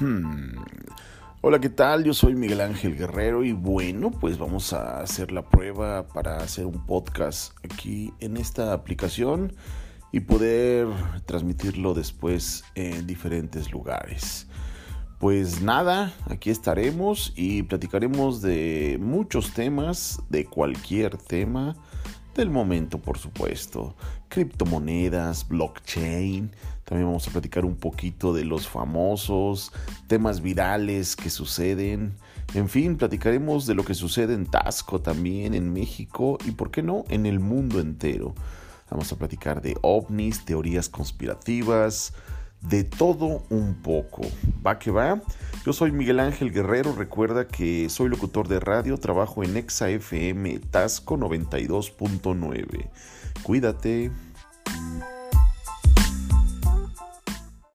Hmm. Hola, ¿qué tal? Yo soy Miguel Ángel Guerrero y bueno, pues vamos a hacer la prueba para hacer un podcast aquí en esta aplicación y poder transmitirlo después en diferentes lugares. Pues nada, aquí estaremos y platicaremos de muchos temas, de cualquier tema del momento, por supuesto. Criptomonedas, blockchain. También vamos a platicar un poquito de los famosos temas virales que suceden. En fin, platicaremos de lo que sucede en Tasco también, en México y, por qué no, en el mundo entero. Vamos a platicar de ovnis, teorías conspirativas, de todo un poco. Va que va. Yo soy Miguel Ángel Guerrero. Recuerda que soy locutor de radio. Trabajo en EXA FM Tasco 92.9. Cuídate.